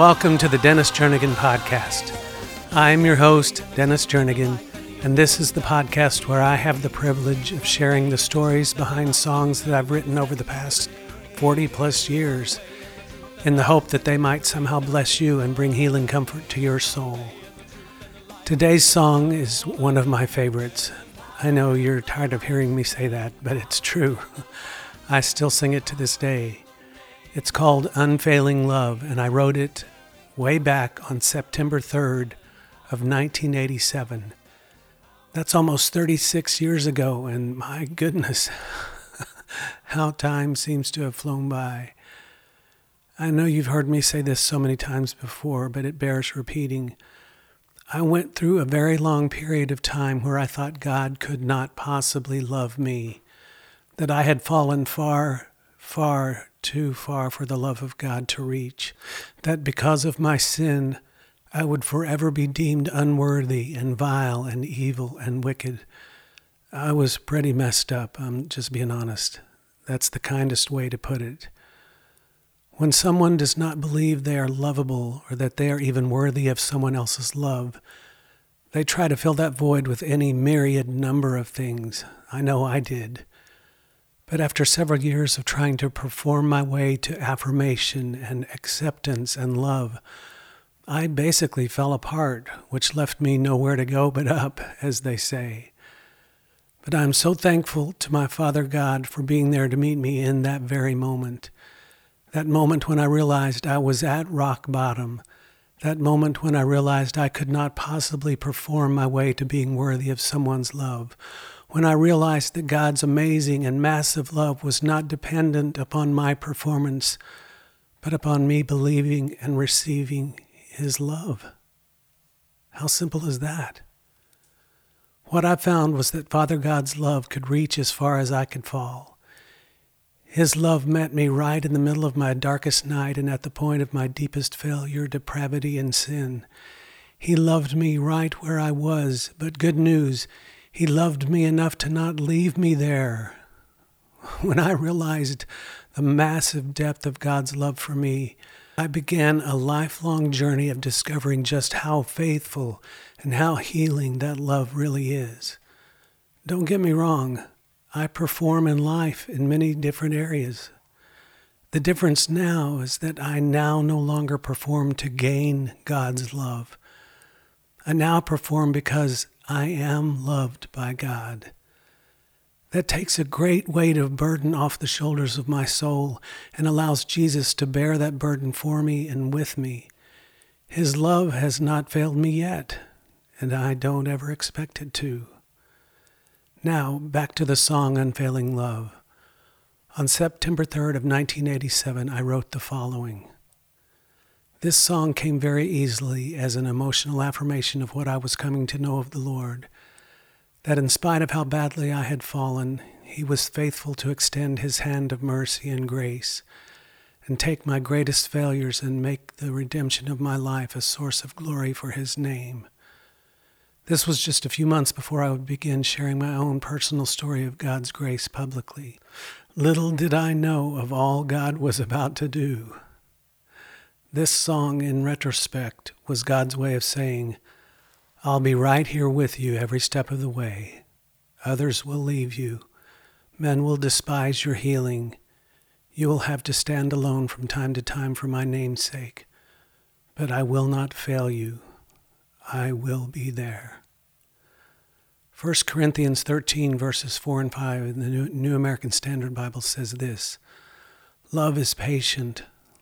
Welcome to the Dennis Jernigan Podcast. I'm your host, Dennis Jernigan, and this is the podcast where I have the privilege of sharing the stories behind songs that I've written over the past 40 plus years in the hope that they might somehow bless you and bring healing comfort to your soul. Today's song is one of my favorites. I know you're tired of hearing me say that, but it's true. I still sing it to this day. It's called Unfailing Love, and I wrote it way back on September 3rd of 1987. That's almost 36 years ago, and my goodness, how time seems to have flown by. I know you've heard me say this so many times before, but it bears repeating. I went through a very long period of time where I thought God could not possibly love me, that I had fallen far, far too far for the love of God to reach, that because of my sin, I would forever be deemed unworthy and vile and evil and wicked. I was pretty messed up, I'm just being honest. That's the kindest way to put it. When someone does not believe they are lovable or that they are even worthy of someone else's love, they try to fill that void with any myriad number of things. I know I did. But after several years of trying to perform my way to affirmation and acceptance and love, I basically fell apart, which left me nowhere to go but up, as they say. But I am so thankful to my Father God for being there to meet me in that very moment. That moment when I realized I was at rock bottom. That moment when I realized I could not possibly perform my way to being worthy of someone's love when I realized that God's amazing and massive love was not dependent upon my performance, but upon me believing and receiving His love. How simple is that? What I found was that Father God's love could reach as far as I could fall. His love met me right in the middle of my darkest night and at the point of my deepest failure, depravity, and sin. He loved me right where I was, but good news, he loved me enough to not leave me there. When I realized the massive depth of God's love for me, I began a lifelong journey of discovering just how faithful and how healing that love really is. Don't get me wrong, I perform in life in many different areas. The difference now is that I now no longer perform to gain God's love. I now perform because I am loved by God. That takes a great weight of burden off the shoulders of my soul and allows Jesus to bear that burden for me and with me. His love has not failed me yet, and I don't ever expect it to. Now, back to the song Unfailing Love. On September 3rd of 1987, I wrote the following. This song came very easily as an emotional affirmation of what I was coming to know of the Lord. That in spite of how badly I had fallen, He was faithful to extend His hand of mercy and grace and take my greatest failures and make the redemption of my life a source of glory for His name. This was just a few months before I would begin sharing my own personal story of God's grace publicly. Little did I know of all God was about to do. This song, in retrospect, was God's way of saying, I'll be right here with you every step of the way. Others will leave you. Men will despise your healing. You will have to stand alone from time to time for my name's sake. But I will not fail you. I will be there. 1 Corinthians 13, verses 4 and 5 in the New American Standard Bible says this Love is patient.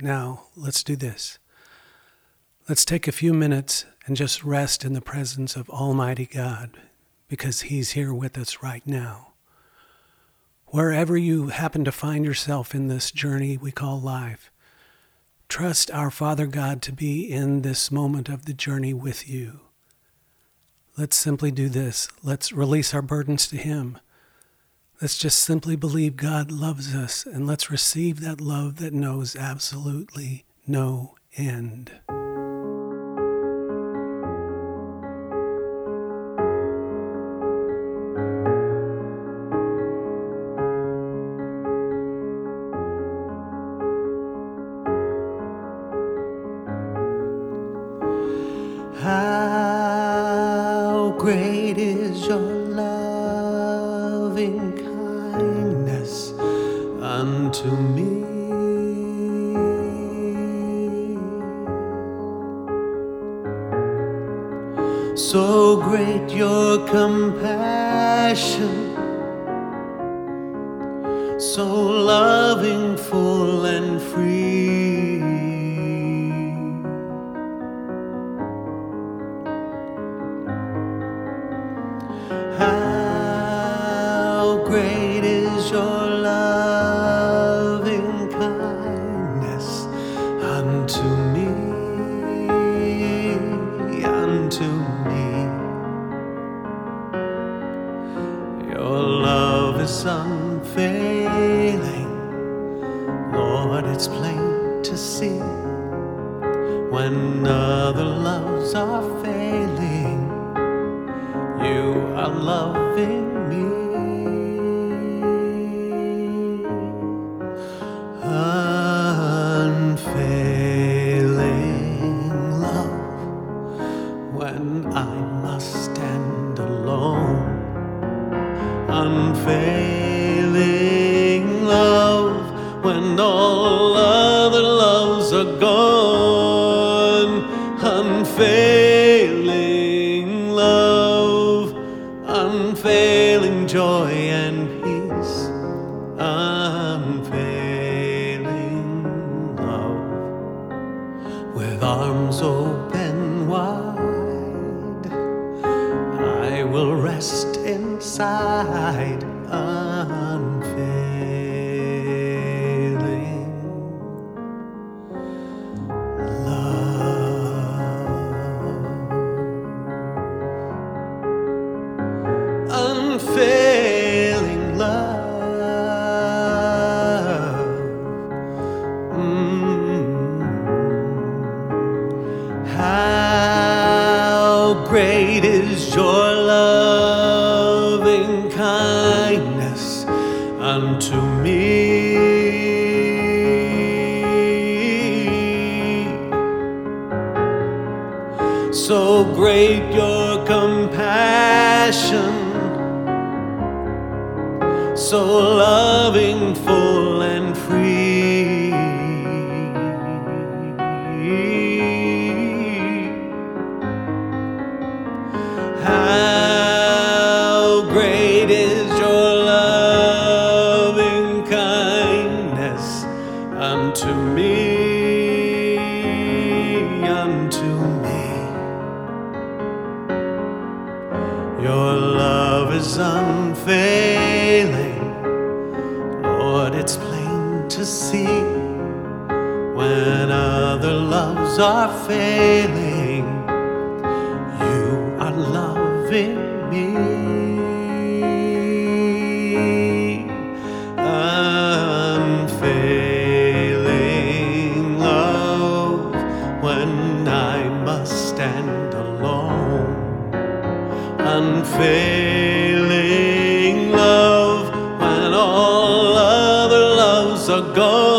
Now, let's do this. Let's take a few minutes and just rest in the presence of Almighty God because He's here with us right now. Wherever you happen to find yourself in this journey we call life, trust our Father God to be in this moment of the journey with you. Let's simply do this. Let's release our burdens to Him. Let's just simply believe God loves us and let's receive that love that knows absolutely no end. How great is your to me. So great your compassion. other loves are failing, you are loving. unfailing joy. não sei. so loving for are failing, you are loving me. I'm failing love when I must stand alone. Unfailing love when all other loves are gone.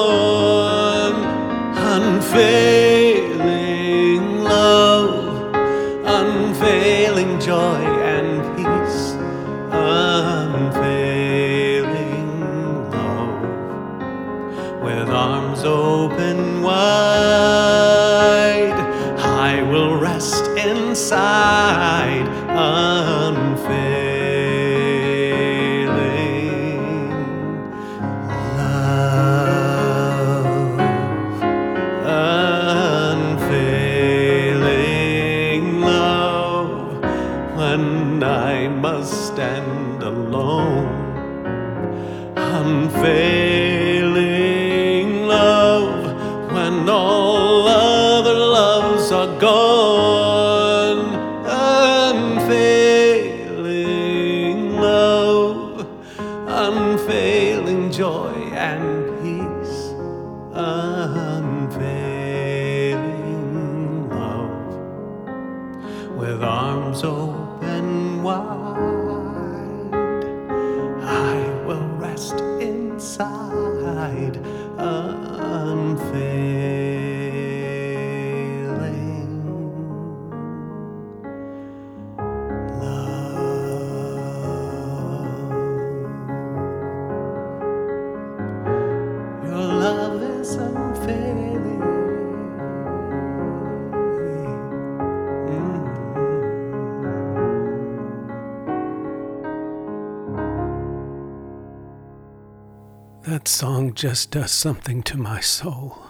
That song just does something to my soul.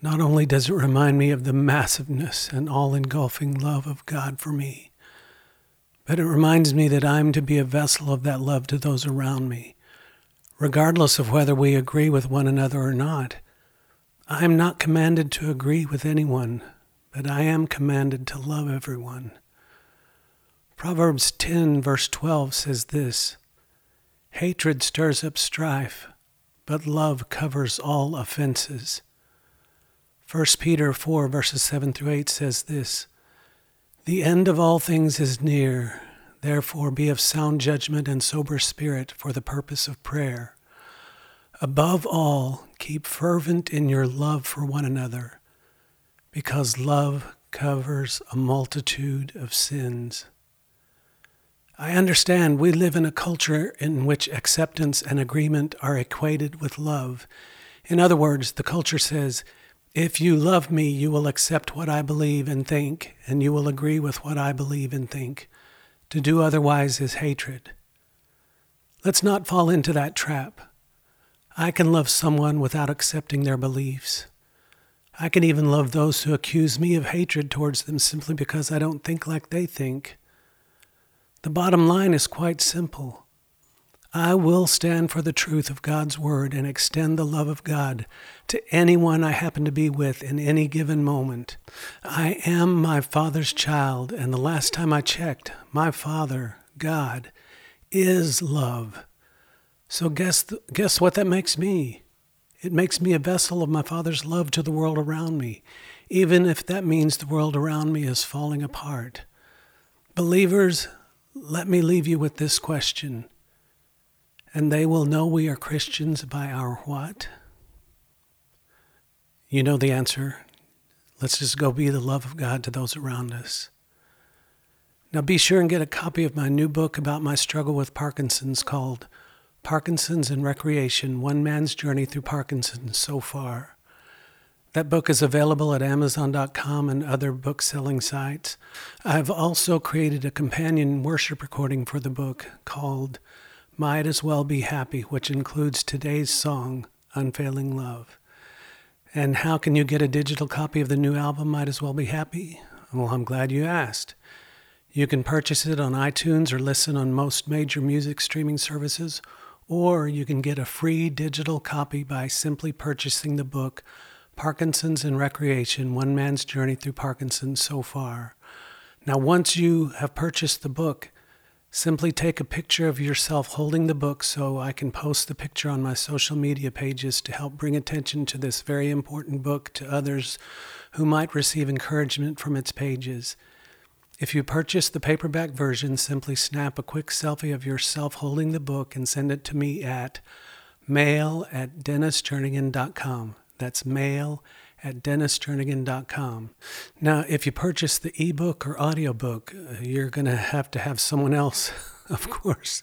Not only does it remind me of the massiveness and all engulfing love of God for me, but it reminds me that I'm to be a vessel of that love to those around me, regardless of whether we agree with one another or not. I am not commanded to agree with anyone, but I am commanded to love everyone. Proverbs 10, verse 12 says this Hatred stirs up strife, but love covers all offenses. 1 Peter 4, verses 7 through 8 says this The end of all things is near. Therefore, be of sound judgment and sober spirit for the purpose of prayer. Above all, keep fervent in your love for one another, because love covers a multitude of sins. I understand we live in a culture in which acceptance and agreement are equated with love. In other words, the culture says, if you love me, you will accept what I believe and think, and you will agree with what I believe and think. To do otherwise is hatred. Let's not fall into that trap. I can love someone without accepting their beliefs. I can even love those who accuse me of hatred towards them simply because I don't think like they think. The bottom line is quite simple. I will stand for the truth of God's Word and extend the love of God to anyone I happen to be with in any given moment. I am my Father's child, and the last time I checked, my Father, God, is love. So guess, th- guess what that makes me? It makes me a vessel of my Father's love to the world around me, even if that means the world around me is falling apart. Believers, let me leave you with this question. And they will know we are Christians by our what? You know the answer. Let's just go be the love of God to those around us. Now be sure and get a copy of my new book about my struggle with Parkinson's called Parkinson's and Recreation One Man's Journey Through Parkinson's So Far. That book is available at Amazon.com and other book selling sites. I've also created a companion worship recording for the book called Might As Well Be Happy, which includes today's song, Unfailing Love. And how can you get a digital copy of the new album, Might As Well Be Happy? Well, I'm glad you asked. You can purchase it on iTunes or listen on most major music streaming services, or you can get a free digital copy by simply purchasing the book Parkinson's and Recreation One Man's Journey Through Parkinson's So Far. Now, once you have purchased the book, simply take a picture of yourself holding the book so I can post the picture on my social media pages to help bring attention to this very important book to others who might receive encouragement from its pages. If you purchase the paperback version, simply snap a quick selfie of yourself holding the book and send it to me at mail at dennisjernigan.com. That's mail at dennisjernigan.com. Now, if you purchase the ebook or audiobook, uh, you're going to have to have someone else, of course,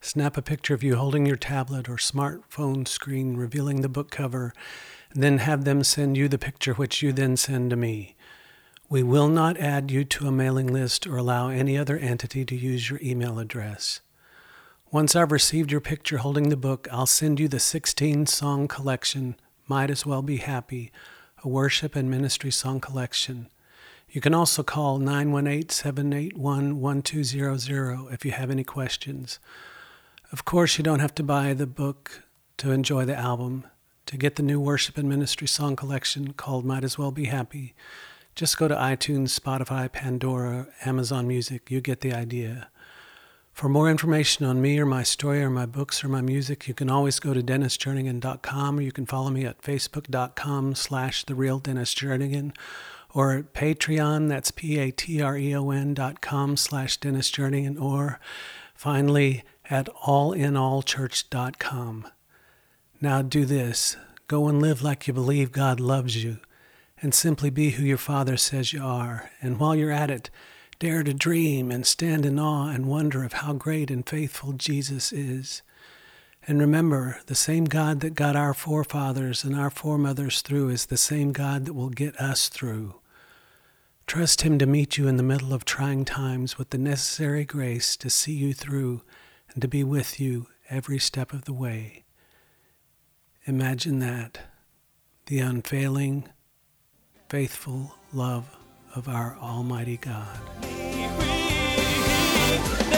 snap a picture of you holding your tablet or smartphone screen revealing the book cover, and then have them send you the picture, which you then send to me. We will not add you to a mailing list or allow any other entity to use your email address. Once I've received your picture holding the book, I'll send you the 16 song collection, Might As Well Be Happy, a worship and ministry song collection. You can also call 918 781 1200 if you have any questions. Of course, you don't have to buy the book to enjoy the album. To get the new worship and ministry song collection called Might As Well Be Happy, just go to iTunes, Spotify, Pandora, Amazon Music. You get the idea. For more information on me or my story or my books or my music, you can always go to dennisjernigan.com or you can follow me at facebook.com slash the real Dennis or at Patreon, that's P-A-T-R-E-O-N dot com slash Dennis or finally at allinallchurch.com. Now do this. Go and live like you believe God loves you and simply be who your Father says you are. And while you're at it, dare to dream and stand in awe and wonder of how great and faithful Jesus is. And remember, the same God that got our forefathers and our foremothers through is the same God that will get us through. Trust Him to meet you in the middle of trying times with the necessary grace to see you through and to be with you every step of the way. Imagine that the unfailing, faithful love of our Almighty God. Bye.